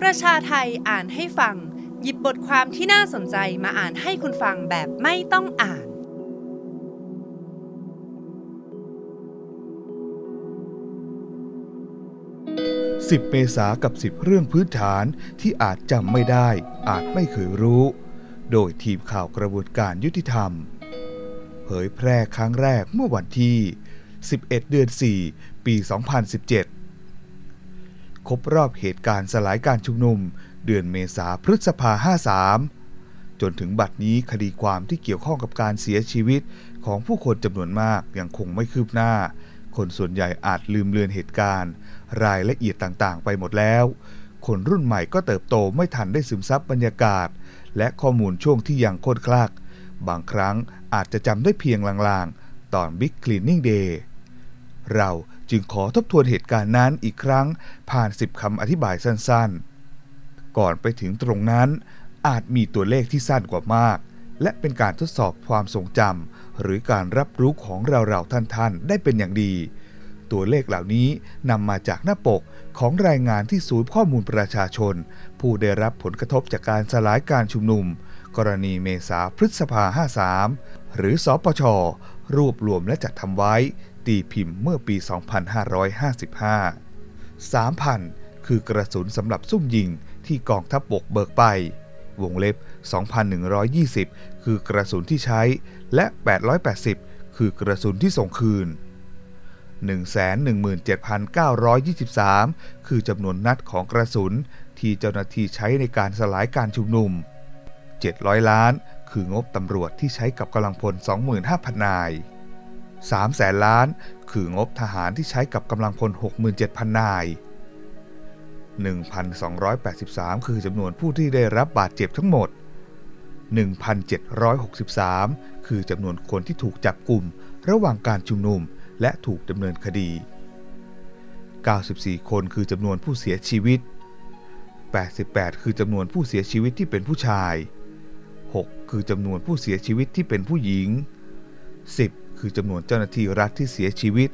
ประชาไทยอ่านให้ฟัง หยิบบทความที่น่าสนใจมาอ่านให้คุณฟังแบบไม่ต้องอ่าน 10 เมษากับ 10 เรื่องพื้นฐานที่อาจจำไม่ได้ อาจไม่เคยรู้ โดยทีมข่าวกระบวนการยุติธรรม เผยแพร่ครั้งแรกเมื่อวันที่ 11 เดือน 4 ปี 2017 ครบรอบเหตุการณ์สลายการชุมนุม เดือนเมษาพฤษภา 53 จนถึงบัดนี้คดีความที่เกี่ยวข้องกับการเสียชีวิตของผู้คนจำนวนมากยังคงไม่คืบหน้า คนส่วนใหญ่อาจลืมเลือนเหตุการณ์ รายละเอียดต่างๆ ไปหมดแล้ว คนรุ่นใหม่ก็เติบโตไม่ทันได้ซึมซับบรรยากาศ และข้อมูลช่วงที่ยังค้นคลักบางครั้งอาจจะจำได้เพียงลางๆ ตอน Big Cleaning Day เราจึงขอทบทวนเหตุการณ์นั้นอีกครั้งผ่านสิบคำอธิบายสั้นๆ ก่อนไปถึงตรงนั้นอาจมีตัวเลขที่สั้นกว่ามาก และเป็นการทดสอบความทรงจำหรือการรับรู้ของเราๆท่านๆ ได้เป็นอย่างดี ตัวเลขเหล่านี้นำมาจากหน้าปกของรายงานที่ศูนย์ข้อมูลประชาชน ผู้ได้รับผลกระทบจากการสลายการชุมนุม กรณีเมษาพฤษภา 53 หรือสอปชรวบรวมและจัดทำไว้ ตีพิมพ์เมื่อปี 2555 3,000 คือกระสุนสำหรับซุ่มยิงที่กองทัพบกเบิกไป วงเล็บ 2,120 คือกระสุนที่ใช้ และ 880 คือกระสุนที่ส่งคืน 117,923 คือจำนวนนัดของกระสุนที่เจ้าหน้าที่ใช้ในการสลายการชุมนุม 700 ล้าน คืองบตำรวจที่ใช้กับกำลังพล 25,000 นาย 3แสนล้าน คืองบทหารที่ใช้กับกำลังพล 67,000 นาย 1,283 คือจำนวนผู้ที่ได้รับบาดเจ็บทั้งหมด 1,763 คือจำนวนคนที่ถูกจับกลุ่มระหว่างการชุมนุมและถูกดำเนินคดี 94 คนคือจำนวนผู้เสียชีวิต 88 คือจำนวนผู้เสียชีวิตที่เป็นผู้ชาย 6 คือจำนวนผู้เสียชีวิตที่เป็นผู้หญิง 10 คือจำนวนเจ้าหน้าที่รัฐที่เสียชีวิต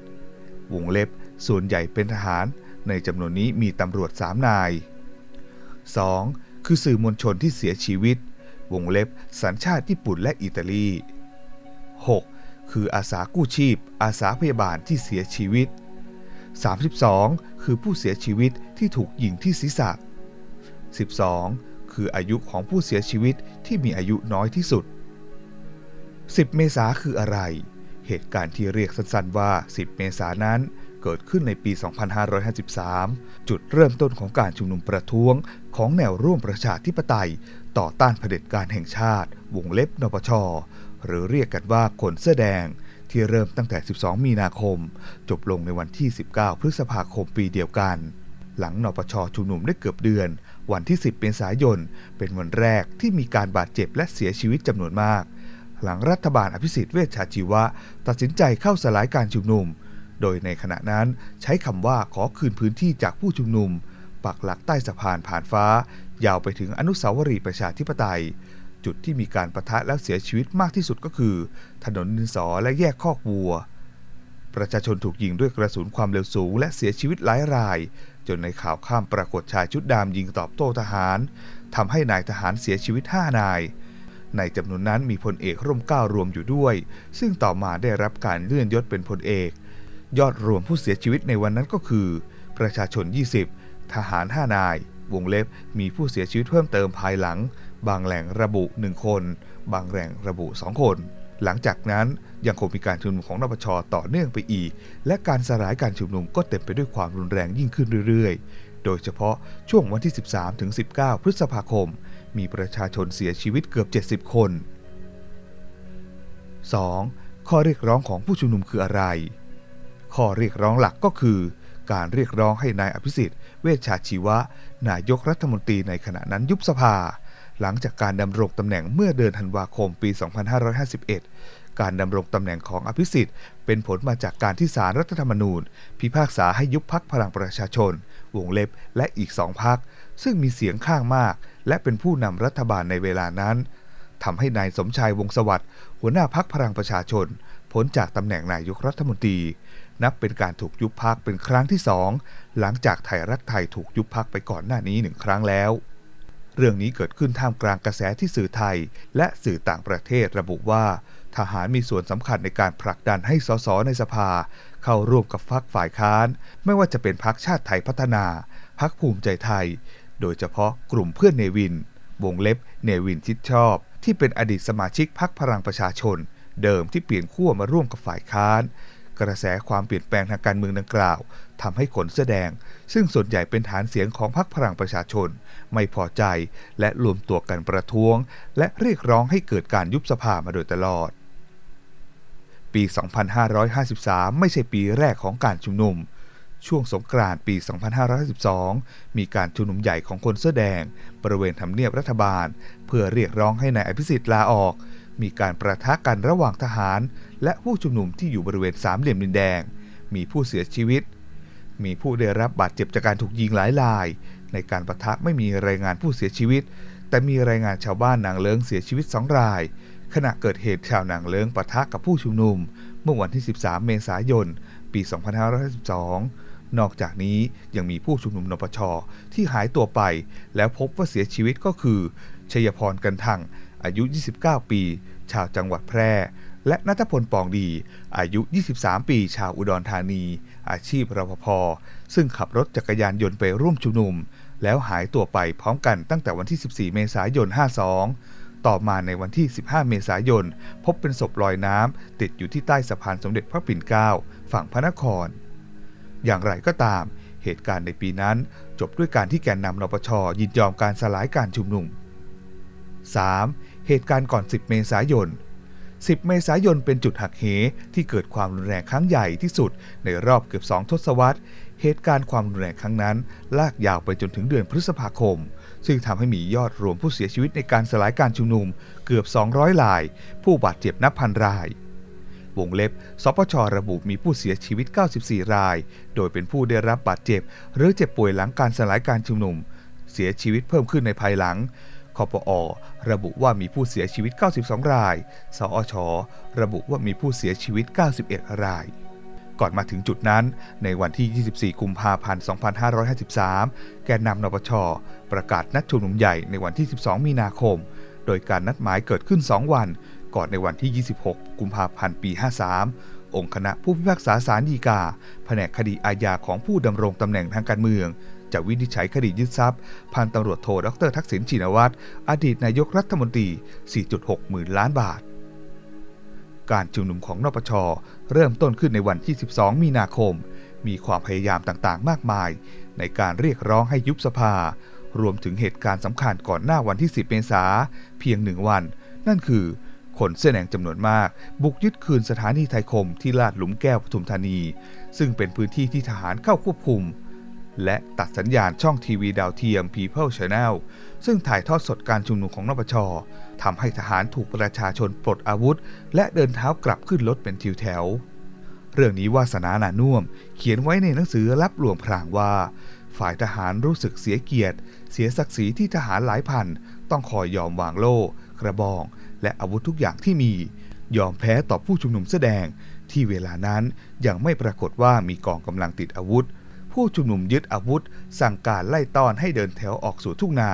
วงเล็บส่วนใหญ่เป็นทหาร ในจำนวนนี้มีตำรวจ3นาย 2. คือสื่อมวลชนที่เสียชีวิต วงเล็บสัญชาติญี่ปุ่นและอิตาลี 6. คืออาสากู้ชีพ อาสาพยาบาลที่เสียชีวิต 32. คือผู้เสียชีวิตที่ถูกยิงที่ศีรษะ 12. คืออายุของผู้เสียชีวิตที่มีอายุน้อยที่สุด 10 เมษาคืออะไร เหตุการณ์ที่เรียกสั้นๆว่า 10 เมษานั้นเกิดขึ้นในปี 2553 จุดเริ่มต้นของการชุมนุมประท้วงของแนวร่วมประชาธิปไตย ต่อต้านเผด็จการแห่งชาติ วงเล็บนปช หรือเรียกกันว่าคนเสื้อแดง ที่เริ่มตั้งแต่ 12 มีนาคม จบลงในวันที่ 19 พฤษภาคมปีเดียวกัน หลังนปชชุมนุมได้เกือบเดือน วันที่ 10 เมษายน เป็นวันแรกที่มีการบาดเจ็บและเสียชีวิตจำนวนมาก หลังรัฐบาลอภิสิทธิ์เวชชาชีวะ ตัดสินใจเข้าสลายการชุมนุม โดยในขณะนั้นใช้คำว่าขอคืนพื้นที่จากผู้ชุมนุม ปักหลักใต้สะพานผ่านฟ้า ยาวไปถึงอนุสาวรีย์ประชาธิปไตย จุดที่มีการประทะและเสียชีวิตมากที่สุดก็คือ ถนนดินสอและแยกคอกวัว ประชาชนถูกยิงด้วยกระสุนความเร็วสูง และเสียชีวิตหลายราย จนในข่าวข้ามปรากฏชายชุดดำยิงตอบโต้ทหารทำให้นายทหารเสียชีวิต5นาย ในจำนวนนั้นมีพลเอกร่มเกล้ารวมอยู่ด้วย ซึ่งต่อมาได้รับการเลื่อนยศเป็นพลเอก ยอดรวมผู้เสียชีวิตในวันนั้นก็คือ ประชาชน 20 ทหาร 5 นาย วงเล็บมีผู้เสียชีวิตเพิ่มเติมภายหลัง บางแหล่งระบุ 1 คน บางแหล่งระบุ 2 คน หลังจากนั้นยังคงมีการชุมนุมของนปชต่อเนื่องไปอีก และการสลายการชุมนุมก็เต็มไปด้วยความรุนแรงยิ่งขึ้นเรื่อยๆ โดยเฉพาะช่วงวันที่ 13ถึง19 พฤษภาคม มีประชาชนเสียชีวิตเกือบ 70 คน 2. ข้อเรียกร้องของผู้ชุมนุมคืออะไร ข้อเรียกร้องหลักก็คือ การเรียกร้องให้นายอภิสิทธิ์ เวชชาชีวะ นายกรัฐมนตรีในขณะนั้นยุบสภา หลังจากการดำรงตำแหน่งเมื่อเดือนธันวาคมปี 2551 การดำรงตำแหน่งของอภิสิทธิ์ เป็นผลมาจากการที่ศาลรัฐธรรมนูญ พิพากษาให้ยุบพักพลังประชาชน วงเล็บและอีกสองพัก ซึ่งมีเสียงข้างมาก และเป็นผู้นำรัฐบาลในเวลานั้นทำให้นายสมชายวงสวัสดิ์หัวหน้าพักพลังประชาชนพ้นจากตำแหน่งนายกรัฐมนตรี นับเป็นการถูกยุบพักเป็นครั้งที่สองหลังจากไทยรักไทยถูกยุบพักไปก่อนหน้านี้หนึ่งครั้งแล้ว เรื่องนี้เกิดขึ้นท่ามกลางกระแสที่สื่อไทย และสื่อต่างประเทศระบุว่า ทหารมีส่วนสำคัญในการผลักดันให้สสในสภา เข้าร่วมกับพรรคฝ่ายค้าน ไม่ว่าจะเป็นพรรคชาติไทยพัฒนาพรรคภูมิใจไทย โดยเฉพาะกลุ่มเพื่อนเนวิน วงเล็บเนวินชิดชอบ ที่เป็นอดีตสมาชิกพรรคพลังประชาชน เดิมที่เปลี่ยนขั้วมาร่วมกับฝ่ายค้าน กระแสความเปลี่ยนแปลงทางการเมืองดังกล่าวทำให้ขนแสดง ซึ่งส่วนใหญ่เป็นฐานเสียงของพรรคพลังประชาชน ไม่พอใจและรวมตัวกันประท้วง และเรียกร้องให้เกิดการยุบสภามาโดยตลอด ปี 2553 ไม่ใช่ปีแรกของการชุมนุม ช่วงสงกรานต์ปี 2552 มีการชุมนุมใหญ่ของคนเสื้อแดง บริเวณทำเนียบรัฐบาล เพื่อเรียกร้องให้นายอภิสิทธิ์ลาออก มีการประทะกันระหว่างทหาร และผู้ชุมนุมที่อยู่บริเวณสามเหลี่ยมดินแดง มีผู้เสียชีวิต มีผู้ได้รับบาดเจ็บจากการถูกยิงหลายราย ในการประทะไม่มีรายงานผู้เสียชีวิต แต่มีรายงานชาวบ้านนางเลิงเสียชีวิตสองราย ขณะเกิดเหตุชาวนางเลิงปะทะกับผู้ชุมนุม เมื่อวันที่ 13 เมษายน ปี 2552 นอกจากนี้ยังมีผู้ชุมนุมนปช ที่หายตัวไป แล้วพบว่าเสียชีวิตก็คือ ชยพรกันทังอายุ 29 ปี ชาวจังหวัดแพร่ และนัทพลปองดี อายุ 23 ปี ชาวอุดรธานี อาชีพรปภ ซึ่งขับรถจักรยานยนต์ไปร่วมชุมนุม แล้วหายตัวไปพร้อมกันตั้งแต่วันที่ 14 เมษายน 52 ต่อมาในวันที่ 15 เมษายน พบเป็นศพลอยน้ำติดอยู่ที่ใต้สะพานสมเด็จพระปิ่นเกล้าฝั่งพระนคร อย่างไรก็ตาม เหตุการณ์ในปีนั้นจบด้วยการที่แกนนำนปชยินยอมการสลายการชุมนุม 3. เหตุการณ์ก่อน 10 เมษายน 10 เมษายนเป็นจุดหักเหที่เกิดความรุนแรงครั้งใหญ่ที่สุดในรอบเกือบ2ทศวรรษ เหตุการณ์ความรุนแรงครั้งนั้น ลากยาวไปจนถึงเดือนพฤษภาคม ซึ่งทำให้มียอดรวมผู้เสียชีวิตในการสลายการชุมนุมเกือบ 200ราย ผู้บาดเจ็บนับพันราย วงเล็บ สปชระบุมีผู้เสียชีวิต 94 ราย โดยเป็นผู้ได้รับบาดเจ็บ หรือเจ็บป่วยหลังการสลายการชุมนุม เสียชีวิตเพิ่มขึ้นในภายหลังคอปอระบุว่ามีผู้เสียชีวิต 92 ราย สอช ระบุว่ามีผู้เสียชีวิต 91 ราย ก่อนมาถึงจุดนั้น ในวันที่ 24 กุมภาพันธ์ 2553 แกนนำนปช ประกาศนัดชุมนุมใหญ่ในวันที่ 12 มีนาคม โดยการนัดหมายเกิดขึ้น 2 วัน ก่อนในวันที่ 26 กุมภาพันธ์ ปี 53 องค์คณะผู้พิพากษาศาลฎีกา แผนกคดีอาญาของผู้ดำรงตำแหน่งทางการเมืองจะวินิจฉัยคดียึดทรัพย์พันตำรวจโทดรทักษิณชินวัตรอดีตนายกรัฐมนตรี 4.6 หมื่นล้านบาท การชุมนุมของนปช เริ่มต้นขึ้นในวันที่ 12 มีนาคม มีความพยายามต่างๆ มากมาย ในการเรียกร้องให้ยุบสภา รวมถึงเหตุการณ์สำคัญก่อนหน้าวันที่ 10 เมษาเพียงหนึ่งวัน นั่นคือคนเสื้อแดงจำนวนมาก บุกยึดคืนสถานีไทยคมที่ลาดหลุมแก้วปทุมธานี ซึ่งเป็นพื้นที่ที่ทหารเข้าควบคุม และตัดสัญญาณช่องทีวีดาวเทียม People Channel ซึ่งถ่ายทอดสดการชุมนุมของนปช ทำให้ทหารถูกประชาชนปลดอาวุธ และเดินเท้ากลับขึ้นรถเป็นทิวแถว เรื่องนี้วาสนานานุ่มเขียนไว้ในหนังสือรับหลวงพรางว่า ฝ่ายทหารรู้สึกเสียเกียรติ เสียศักดิ์ศรีที่ทหารหลายพัน ต้องคอยยอมวางโล่ กระบอง และอาวุธทุกอย่างที่มี ยอมแพ้ต่อผู้ชุมนุมแสดง ที่เวลานั้นยังไม่ปรากฏว่ามีกองกำลังติดอาวุธ ผู้ชุมนุมยึดอาวุธ สั่งการไล่ต้อนให้เดินแถวออกสู่ทุ่งนา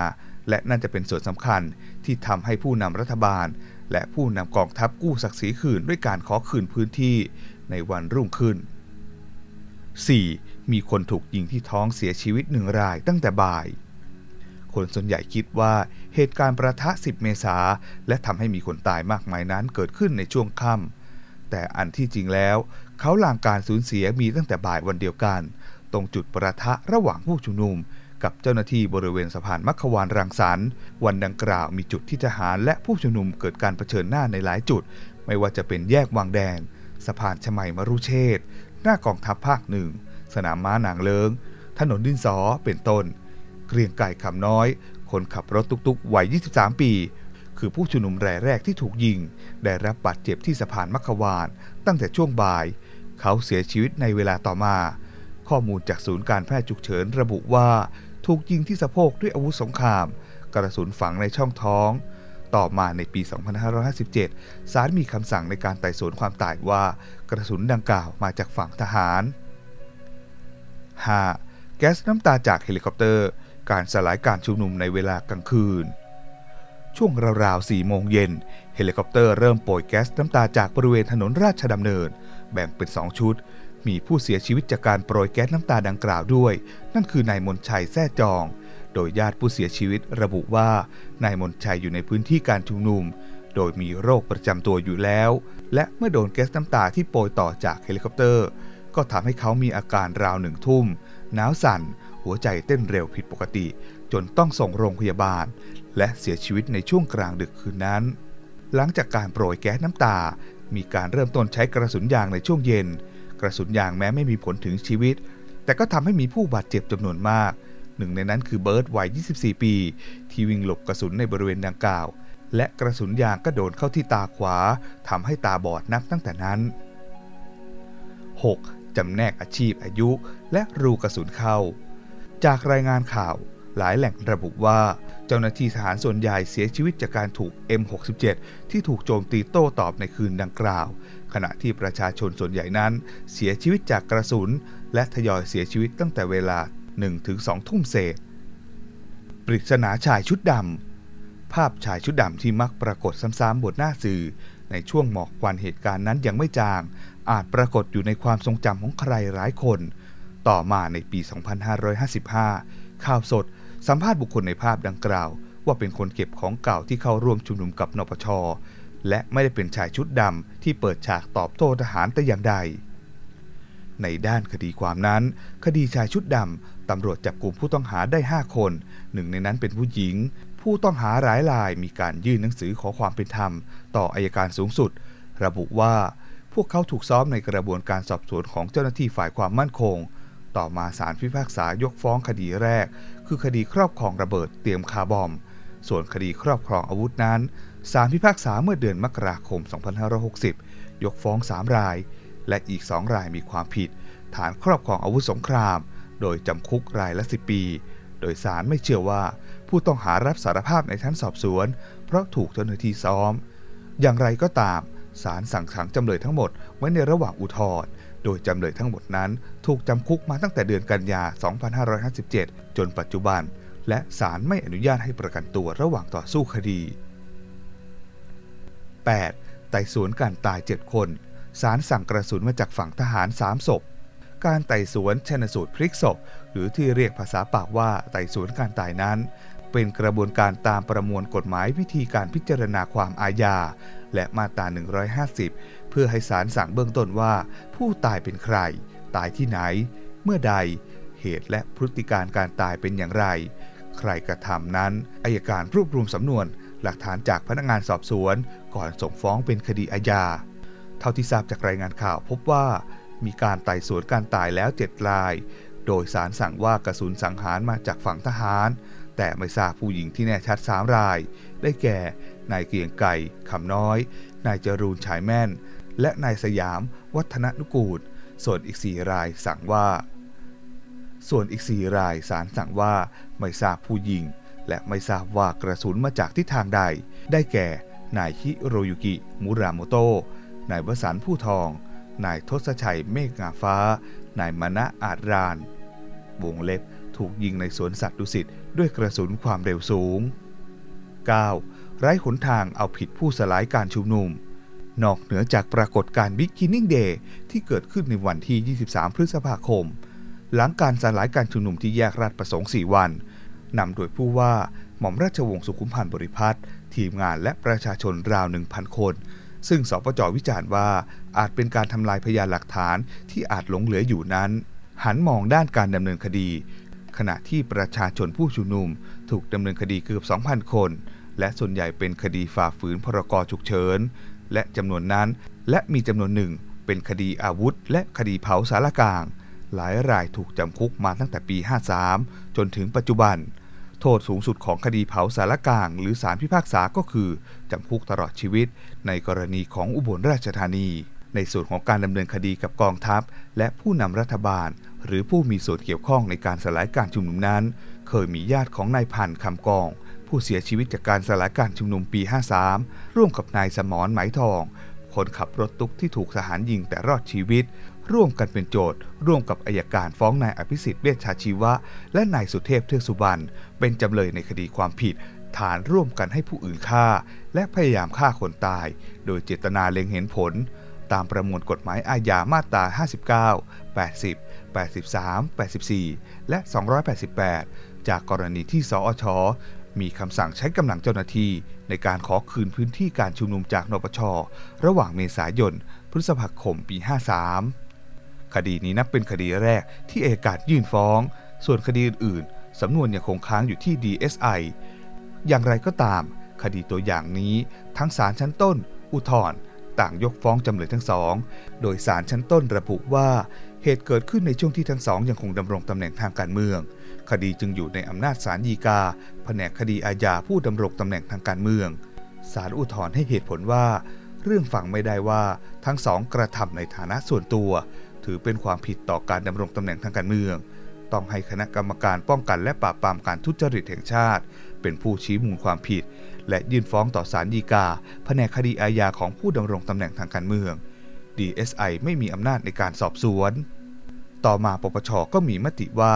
และนั่นจะเป็นส่วนสำคัญที่ทำให้ผู้นำรัฐบาล และผู้นำกองทัพกู้ศักดิ์ศรีคืนด้วยการขอคืนพื้นที่ในวันรุ่งขึ้น 4. มีคนถูกยิงที่ท้องเสียชีวิตหนึ่งรายตั้งแต่บ่าย คนส่วนใหญ่คิดว่าเหตุการณ์ประทะ 10 เมษาและทำให้มีคนตายมากมายนั้นเกิดขึ้นในช่วงค่ำแต่อันที่จริงแล้ว เขาลางการสูญเสียมีตั้งแต่บ่ายวันเดียวกัน ตรงจุดประทะระหว่างผู้ชุมนุม กับเจ้าหน้าที่บริเวณสะพานมัคควานรังสรรค์วันดังกล่าวมีจุดที่ทหารและผู้ชุมนุมเกิดการเผชิญหน้าในหลายจุด ไม่ว่าจะเป็นแยกวังแดง สะพานชมัยมรุเชษหน้ากองทัพภาคหนึ่ง สนามม้านางเลิง ถนนดินสอเป็นต้น เกรียงไก่คำน้อย คนขับรถตุกๆวัย 23 ปี คือผู้ชุมนุมรายแรกที่ถูกยิง ได้รับบาดเจ็บที่สะพานมัคควานตั้งแต่ช่วงบ่าย เขาเสียชีวิตในเวลาต่อมา ข้อมูลจากศูนย์การแพทย์ฉุกเฉินระบุว่า ถูกยิงที่สะโพกด้วยอาวุธสงคราม กระสุนฝังในช่องท้อง ต่อมาในปี 2557 ศาลมีคำสั่งในการไต่สวนความตายว่ากระสุนดังกล่าวมาจากฝั่งทหาร 5. แก๊สน้ำตาจากเฮลิคอปเตอร์ การสลายการชุมนุมในเวลากลางคืน ช่วงราวๆ4โมงเย็น เฮลิคอปเตอร์เริ่มโปรยแก๊สน้ำตาจากบริเวณถนนราชดำเนิน แบ่งเป็น 2 ชุด มีผู้เสียชีวิตจากการโปรยแก๊สน้ำตาดังกล่าวด้วย นั่นคือนายมนต์ชัยแซ่จอง โดยญาติผู้เสียชีวิตระบุว่านายมนต์ชัยอยู่ในพื้นที่การชุมนุม โดยมีโรคประจำตัวอยู่แล้ว และเมื่อโดนแก๊สน้ำตาที่โปรยต่อจากเฮลิคอปเตอร์ ก็ทำให้เขามีอาการราวหนึ่งทุ่มหนาวสั่น หัวใจเต้นเร็วผิดปกติ จนต้องส่งโรงพยาบาล และเสียชีวิตในช่วงกลางดึกคืนนั้น หลังจากการโปรยแก๊สน้ำตา มีการเริ่มต้นใช้กระสุนยางในช่วงเย็น กระสุนยางแม้ไม่มีผลถึงชีวิต แต่ก็ทำให้มีผู้บาดเจ็บจำนวนมาก หนึ่งในนั้นคือเบิร์ตวัย 24 ปี ที่วิ่งหลบกระสุนในบริเวณดังกล่าว และกระสุนยางก็โดนเข้าที่ตาขวาทำให้ตาบอดนับตั้งแต่นั้น 6. จำแนกอาชีพอายุ และรูกระสุนเข้า จากรายงานข่าวหลายแหล่งระบุว่าเจ้าหน้าที่ทหารส่วนใหญ่เสียชีวิตจากการถูก M67 ที่ถูกโจมตีโต้ตอบในคืนดังกล่าว ขณะที่ประชาชนส่วนใหญ่นั้น เสียชีวิตจากกระสุน และทยอยเสียชีวิตตั้งแต่เวลา 1-2 ทุ่มเศษ ปริศนาชายชุดดำภาพชายชุดดำที่มักปรากฏซ้ำๆบนหน้าสื่อ ในช่วงหมอกควันเหตุการณ์นั้นยังไม่จาง อาจปรากฏอยู่ในความทรงจำของใครหลายคน ต่อมาในปี 2555 ข่าวสด สัมภาษณ์บุคคลในภาพดังกล่าว ว่าเป็นคนเก็บของเก่าที่เข้าร่วมชุมนุมกับนปช และไม่ได้เป็นชายชุดดำที่เปิดฉากตอบโต้ทหารแต่อย่างใด ในด้านคดีความนั้น คดีชายชุดดำตำรวจจับกลุ่มผู้ต้องหาได้ 5 คน หนึ่งในนั้นเป็นผู้หญิง ผู้ต้องหาหลายรายมีการยื่นหนังสือขอความเป็นธรรม ต่ออายการสูงสุด ระบุว่าพวกเขาถูกซ้อมในกระบวนการสอบสวนของเจ้าหน้าที่ฝ่ายความมั่นคง ต่อมาศาลพิพากษายกฟ้องคดีแรก คือคดีครอบครองระเบิดเตรียมคาร์บอม ส่วนคดีครอบครองอาวุธนั้น ศาลพิพากษาเมื่อเดือนมกราคม 2560 ยกฟ้อง 3 ราย และอีก 2 รายมีความผิด ฐานครอบครองอาวุธสงคราม โดยจำคุกรายละ 10 ปี โดยสารไม่เชื่อว่า ผู้ต้องหารับสารภาพในชั้นสอบสวน เพราะถูกเจ้าหน้าที่ซ้อม อย่างไรก็ตามศาลสั่งขังจำเลยทั้งหมดไว้ในระหว่างอุทธรณ์โดยจำเลยทั้งหมดนั้นถูกจำคุกมาตั้งแต่เดือนกันยา 2557 จนปัจจุบัน และศาลไม่อนุญาตให้ประกันตัวระหว่างต่อสู้คดี 8. ไต่สวนการตาย 7 คนศาลสั่งกระสุนมาจากฝั่งทหาร 3 ศพ การไต่สวนชนสูตรพลิกศพ หรือที่เรียกภาษาปากว่าไต่สวนการตายนั้น เป็นกระบวนการตามประมวลกฎหมายวิธีการพิจารณาความอาญา และมาตรา 150 เพื่อให้ศาลสั่งเบื้องต้นว่า ผู้ตายเป็นใคร ตายที่ไหน เมื่อใด เหตุและพฤติการการตายเป็นอย่างไร ใครกระทำนั้นอายการรวบรวมสำนวน หลักฐานจากพนักงานสอบสวน ก่อนส่งฟ้องเป็นคดีอาญา เท่าที่ทราบจากรายงานข่าวพบว่ามีการไต่สวนการตายแล้วเจ็ดราย โดยสารสั่งว่ากระสุนสังหารมาจากฝั่งทหาร แต่ไม่ทราบผู้หญิงที่แน่ชัดสามราย ได้แก่ นายเกรียงไก่คำน้อย นายจรูนฉายแม่น และนายสยาม วัฒนนุกูล ส่วนอีกสี่รายสั่งว่า ส่วนอีกสี่รายสารสั่งว่าไม่ทราบผู้ยิง และไม่ทราบว่ากระสุนมาจากทิศทางใด ได้แก่ นายฮิโรยุกิ มุราโมโตะ นายวสันผู้ทอง นายทศชัยเมฆงาฟ้า นายมณะอาจราน วงเล็บถูกยิงในสวนสัตว์ดุสิตด้วยกระสุนความเร็วสูง 9. ไร้หนทางเอาผิดผู้สลายการชุมนุม นอกเหนือจากปรากฏการณ์ Beginning Day ที่เกิดขึ้นในวันที่ 23 พฤษภาคม หลังการสลายการชุมนุมที่แยกราชประสงค์ 4 วัน นำโดยผู้ว่าหม่อมราชวงศ์สุขุมพันธ์บริพัตรทีมงานและประชาชนราว 1,000 คน ซึ่งสปจวิจารณ์ว่าอาจเป็นการทำลายพยานหลักฐานที่อาจหลงเหลืออยู่นั้น หันมองด้านการดำเนินคดี ขณะที่ประชาชนผู้ชุมนุม ถูกดำเนินคดีเกือบ 2,000 คน และส่วนใหญ่เป็นคดีฝ่าฝืนพรกฉุกเฉินและจำนวนนั้น และมีจำนวนหนึ่งเป็นคดีอาวุธ และคดีเผาสารกลาง หลายรายถูกจำคุกมาตั้งแต่ปี 53 จนถึงปัจจุบัน โทษสูงสุดของคดีเผาสารกลาง หรือสารพิพากษาก็คือ จำคุกตลอดชีวิต ในกรณีของอุบลราชธานี ในส่วนของการดำเนินคดีกับกองทัพ และผู้นำรัฐบาล หรือผู้มีส่วนเกี่ยวข้องในการสลายการชุมนุมนั้น เคยมีญาติของนายพันธ์คำกอง ผู้เสียชีวิตจากการสลายการชุมนุมปี 53 ร่วมกับนายสมรไหมทองคนขับรถตุ๊กที่ถูกทหารยิงแต่รอดชีวิต ร่วมกันเป็นโจทย์ ร่วมกับอายการฟ้องนายอภิสิทธิ์เวชชาชีวะ และนายสุเทพเทือกสุบรรณเป็นจำเลยในคดีความผิด ฐานร่วมกันให้ผู้อื่นฆ่า และพยายามฆ่าคนตาย โดยเจตนาเล็งเห็นผล ตามประมวลกฎหมายอาญามาตรา 59 80 83 84 และ 288 จากกรณีที่สอชมีคำสั่งใช้กำลังเจ้าหน้าที่ในการขอคืนพื้นที่การชุมนุมจากนปช ระหว่างเมษายน พฤษภาคม ปี 53 คดีนี้นับเป็นคดีแรกที่เอกาศยื่นฟ้อง ส่วนคดีอื่นๆสำนวนยังคงค้างอยู่ที่ DSI อย่างไรก็ตาม คดีตัวอย่างนี้ทั้งศาลชั้นต้น อุทธรณ์ต่างยกฟ้องจำเลยทั้งสอง โดยศาลชั้นต้นระบุว่าเหตุเกิดขึ้นในช่วงที่ทั้งสองยังคงดำรงตำแหน่งทางการเมือง คดีจึงอยู่ในอำนาจศาลฎีกา แผนกคดีอาญาผู้ดำรงตำแหน่งทางการเมือง ศาลอุทธรณ์ให้เหตุผลว่า เรื่องฟังไม่ได้ว่าทั้งสองกระทำในฐานะส่วนตัว ถือเป็นความผิดต่อการดำรงตำแหน่งทางการเมือง ต้องให้คณะกรรมการป้องกันและปราบปรามการทุจริตแห่งชาติ เป็นผู้ชี้มูลความผิด และยื่นฟ้องต่อศาลฎีกาแผนกคดีอาญาของผู้ดำรงตำแหน่งทางการเมือง DSI ไม่มีอำนาจในการสอบสวน ต่อมาปปชก็มีมติว่า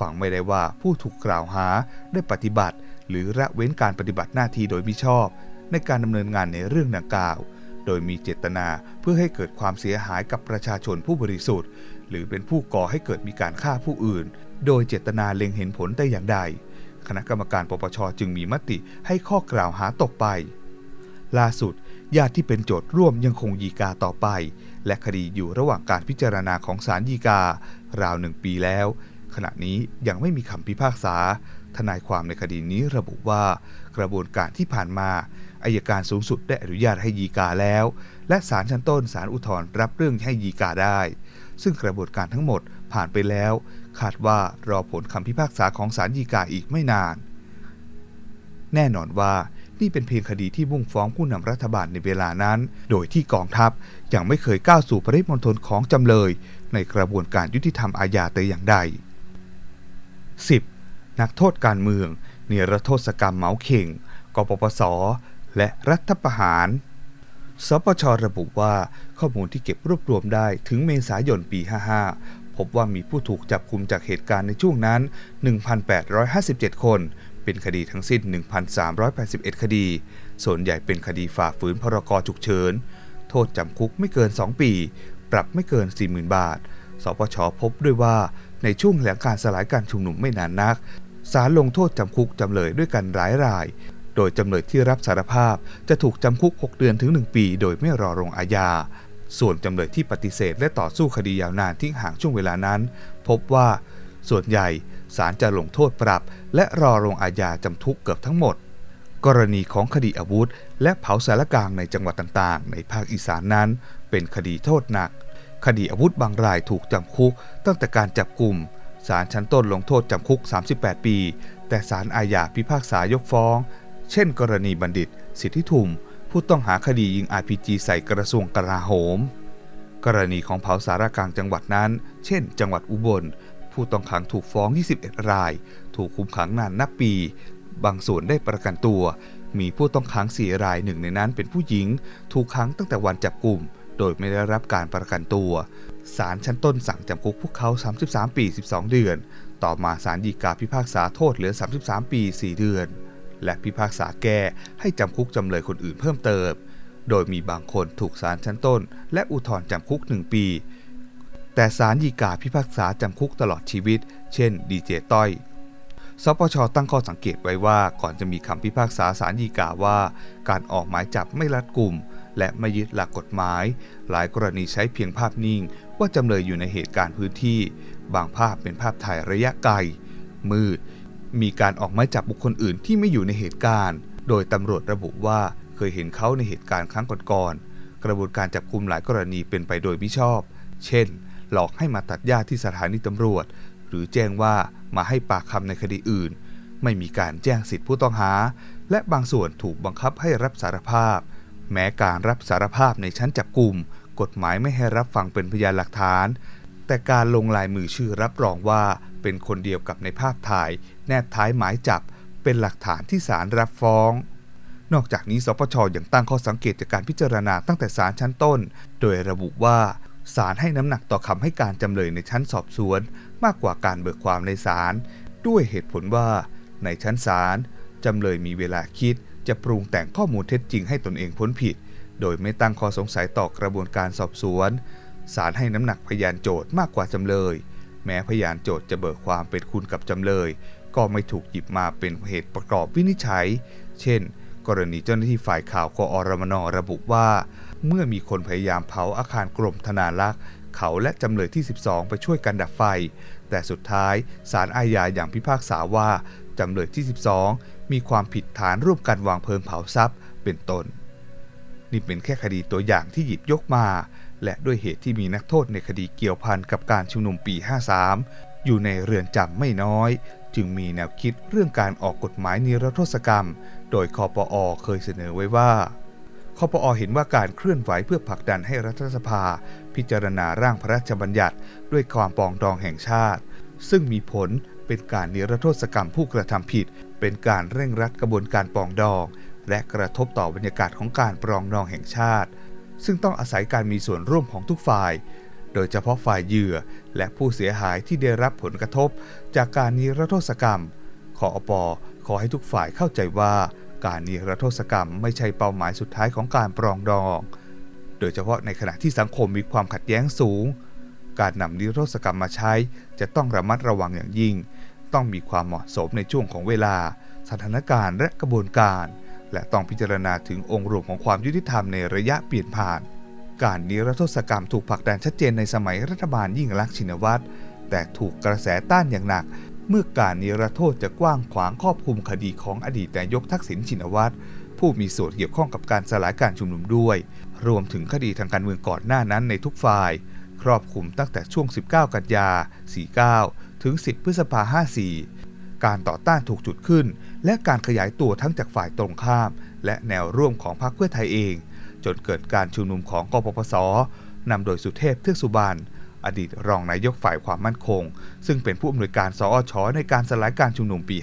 ฝังไม่ได้ว่าผู้ถูกกล่าวหาได้ปฏิบัติ หรือละเว้นการปฏิบัติหน้าที่โดยมิชอบ ในการดำเนินงานในเรื่องดังกล่าว โดยมีเจตนาเพื่อให้เกิดความเสียหายกับประชาชนผู้บริสุทธิ์ หรือเป็นผู้ก่อให้เกิดมีการฆ่าผู้อื่น โดยเจตนาเล็งเห็นผลแต่อย่างใด คณะกรรมการปปชจึงมีมติให้ข้อกล่าวหาตกไป ล่าสุด ญาติที่เป็นโจทย์ร่วมยังคงยีกาต่อไป และคดีอยู่ระหว่างการพิจารณาของศาลฎีกา ราวหนึ่งปีแล้ว ขณะนี้ยังไม่มีคำพิพากษาทนายความในคดีนี้ระบุว่ากระบวนการที่ผ่านมา อายการสูงสุดได้อนุญาตให้ยีกาแล้ว และศาลชั้นต้นศาลอุทธรณ์รับเรื่องให้ยีกาได้ ซึ่งกระบวนการทั้งหมดผ่านไปแล้ว คาดว่ารอผลคำพิพากษาของศาลฎีกาอีกไม่นาน แน่นอนว่านี่เป็นเพียงคดีที่มุ่งฟ้องผู้นำรัฐบาลในเวลานั้น โดยที่กองทัพยังไม่เคยก้าวสู่ปริมณฑลของจำเลย ในกระบวนการยุติธรรมอาญาแต่อย่างใด 10. นักโทษการเมือง เนรโทษกรรมเมาเข่ง กปปส และรัฐประหาร สปชระบุว่าข้อมูลที่เก็บรวบรวมได้ถึงเมษายนปี 55 พบว่ามีผู้ถูกจับกุมจากเหตุการณ์ในช่วงนั้น 1,857 คน เป็นคดีทั้งสิ้น 1,381 คดี ส่วนใหญ่เป็นคดีฝ่าฝืนพรกฉุกเฉิน โทษจำคุกไม่เกิน 2 ปี ปรับไม่เกิน 40,000 บาท สปชพบด้วยว่าในช่วงหลังการสลายการชุมนุมไม่นานนักศาลลงโทษจำคุกจำเลยด้วยกันหลายราย โดยจำเลยที่รับสารภาพจะถูกจำคุก 6 เดือนถึง 1 ปี โดยไม่รอลงอาญา ส่วนจำเลยที่ปฏิเสธและต่อสู้คดียาวนานทิ้งห่างช่วงเวลานั้น พบว่า ส่วนใหญ่ศาลจะลงโทษปรับ และรอลงอาญาจำทุกเกือบทั้งหมด กรณีของคดีอาวุธ และเผาสารกลางในจังหวัดต่างๆ ในภาคอีสานนั้น เป็นคดีโทษหนัก คดีอาวุธบางรายถูกจำคุก ตั้งแต่การจับกลุ่มศาลชั้นต้นลงโทษจำคุก 38 ปี แต่ศาลอาญาพิพากษายกฟ้อง เช่นกรณีบัณฑิต สิทธิทุม ผู้ต้องหาคดียิง RPG ใส่กระทรวงกลาโหม กรณีของเผาสารกลางจังหวัดนั้น เช่น จังหวัดอุบล ผู้ต้องขังถูกฟ้อง 21 ราย ถูกคุมขังนานนับปี บางส่วนได้ประกันตัว มีผู้ต้องขังสี่รายหนึ่งในนั้นเป็นผู้หญิง ถูกขังตั้งแต่วันจับกลุ่ม โดยไม่ได้รับการประกันตัวศาลชั้นต้นสั่งจำคุกพวกเขา 33 ปี 12 เดือน ต่อมาศาลฎีกาพิพากษาโทษเหลือ 33 ปี 4 เดือน และพิพากษาแก้ให้จำคุกจำเลยคนอื่นเพิ่มเติม โดยมีบางคนถูกศาลชั้นต้น และอุทธรณ์จำคุก 1 ปี แต่ศาลฎีกาพิพากษาจำคุกตลอดชีวิต เช่น ดีเจต้อย สปชตั้งข้อสังเกตไว้ว่าก่อนจะมีคำพิพากษาศาลฎีกาว่า การออกหมายจับไม่รัดกุมและไม่ยึดหลักกฎหมาย หลายกรณีใช้เพียงภาพนิ่ง ว่าจำเลยอยู่ในเหตุการณ์พื้นที่ บางภาพเป็นภาพถ่ายระยะไกล มืด มีการออกหมายจับบุคคลอื่นที่ไม่อยู่ในเหตุการณ์ โดยตำรวจระบุว่าเคยเห็นเขาในเหตุการณ์ครั้งก่อนๆ กระบวนการจับกุมหลายกรณีเป็นไปโดยมิชอบ เช่น หลอกให้มาตัดหญ้าที่สถานีตำรวจ หรือแจ้งว่ามาให้ปากคำในคดีอื่น ไม่มีการแจ้งสิทธิผู้ต้องหา และบางส่วนถูกบังคับให้รับสารภาพ แม้การรับสารภาพในชั้นจับกลุ่มกฎหมายไม่ให้รับฟังเป็นพยานหลักฐาน แต่การลงลายมือชื่อรับรองว่าเป็นคนเดียวกับในภาพถ่าย แนบท้ายหมายจับเป็นหลักฐานที่ศาลรับฟ้อง นอกจากนี้สปชยังตั้งข้อสังเกตจากการพิจารณาตั้งแต่ศาลชั้นต้น โดยระบุว่าศาลให้น้ำหนักต่อคำให้การจำเลยในชั้นสอบสวน มากกว่าการเบิกความในศาลด้วยเหตุผลว่าในชั้นศาลจำเลยมีเวลาคิด จะปรุงแต่งข้อมูลเท็จจริงให้ตนเองพ้นผิด โดยไม่ตั้งข้อสงสัยต่อกระบวนการสอบสวนศาลให้น้ำหนักพยานโจทย์มากกว่าจำเลย แม้พยานโจทย์จะเบิกความเป็นคุณกับจำเลย ก็ไม่ถูกหยิบมาเป็นเหตุประกอบวินิจฉัย เช่น กรณีเจ้าหน้าที่ฝ่ายข่าวกอรมนระบุว่า เมื่อมีคนพยายามเผาอาคารกรมธนารักษ์ เขาและจำเลยที่ 12 ไปช่วยกันดับไฟ แต่สุดท้ายศาลอาญาอย่างพิพากษาว่า จำเลยที่ 12 มีความผิดฐานร่วมกันวางเพลิงเผาทรัพย์ เป็นต้น นี่เป็นแค่คดีตัวอย่างที่หยิบยกมา และด้วยเหตุที่มีนักโทษในคดีเกี่ยวพันกับการชุมนุมปี 53อยู่ในเรือนจำไม่น้อย จึงมีแนวคิดเรื่องการออกกฎหมายนิรโทษกรรม โดยคอปออเคยเสนอไว้ว่าคอปอเห็นว่าการเคลื่อนไหวเพื่อผลักดันให้รัฐสภา พิจารณาร่างพระราชบัญญัติ ด้วยความปองดองแห่งชาติ ซึ่งมีผลเป็นการนิรโทษกรรมผู้กระทำผิด เป็นการเร่งรัดกระบวนการปองดอง และกระทบต่อบรรยากาศของการปรองดองแห่งชาติ ซึ่งต้องอาศัยการมีส่วนร่วมของทุกฝ่าย โดยเฉพาะฝ่ายเหยื่อ และผู้เสียหายที่ได้รับผลกระทบ จากการนิรโทษกรรม ขออปอขอให้ทุกฝ่ายเข้าใจว่าการนิรโทษกรรมไม่ใช่เป้าหมายสุดท้ายของการปรองดอง โดยเฉพาะในขณะที่สังคมมีความขัดแย้งสูง การนำนิรโทษกรรมมาใช้ จะต้องระมัดระวังอย่างยิ่ง ต้องมีความเหมาะสมในช่วงของเวลา สถานการณ์และกระบวนการ และต้องพิจารณาถึงองค์รวมของความยุติธรรมในระยะเปลี่ยนผ่าน การนิรโทษกรรมถูกผลักดันชัดเจนในสมัยรัฐบาลยิ่งลักษณ์ชินวัตร แต่ถูกกระแสต้านอย่างหนัก เมื่อการนิรโทษจะกว้างขวางครอบคลุมคดีของอดีตนายกทักษิณชินวัตร ผู้มีส่วนเกี่ยวข้องกับการสลายการชุมนุมด้วย รวมถึงคดีทางการเมืองก่อนหน้านั้นในทุกฝ่าย ครอบคลุมตั้งแต่ช่วง 19 กันยา 49 ถึง 10 พฤษภา 54 การต่อต้านถูกจุดขึ้น และการขยายตัวทั้งจากฝ่ายตรงข้าม และแนวร่วมของพรรคเพื่อไทยเอง จนเกิดการชุมนุมของกปปสนำโดยสุเทพเทือกสุบานอดีตรองนายกฝ่ายความมั่นคง ซึ่งเป็นผู้อำนวยการสอชในการสลายการชุมนุมปี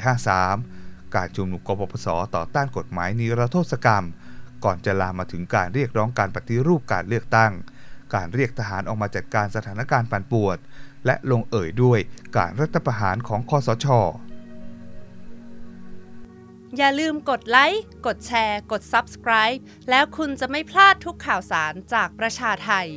53 การชุมนุมกปปสต่อต้านกฎหมายนิรโทษกรรม ก่อนจะลามมาถึงการเรียกร้องการปฏิรูปการเลือกตั้ง การเรียกทหารออกมาจัดการสถานการณ์ปั่นป่วน และลงเอ่ยด้วยการรัฐประหารของคอสช อย่าลืมกดไลค์ กดแชร์ กด Subscribe แล้วคุณจะไม่พลาดทุกข่าวสารจากประชาไทย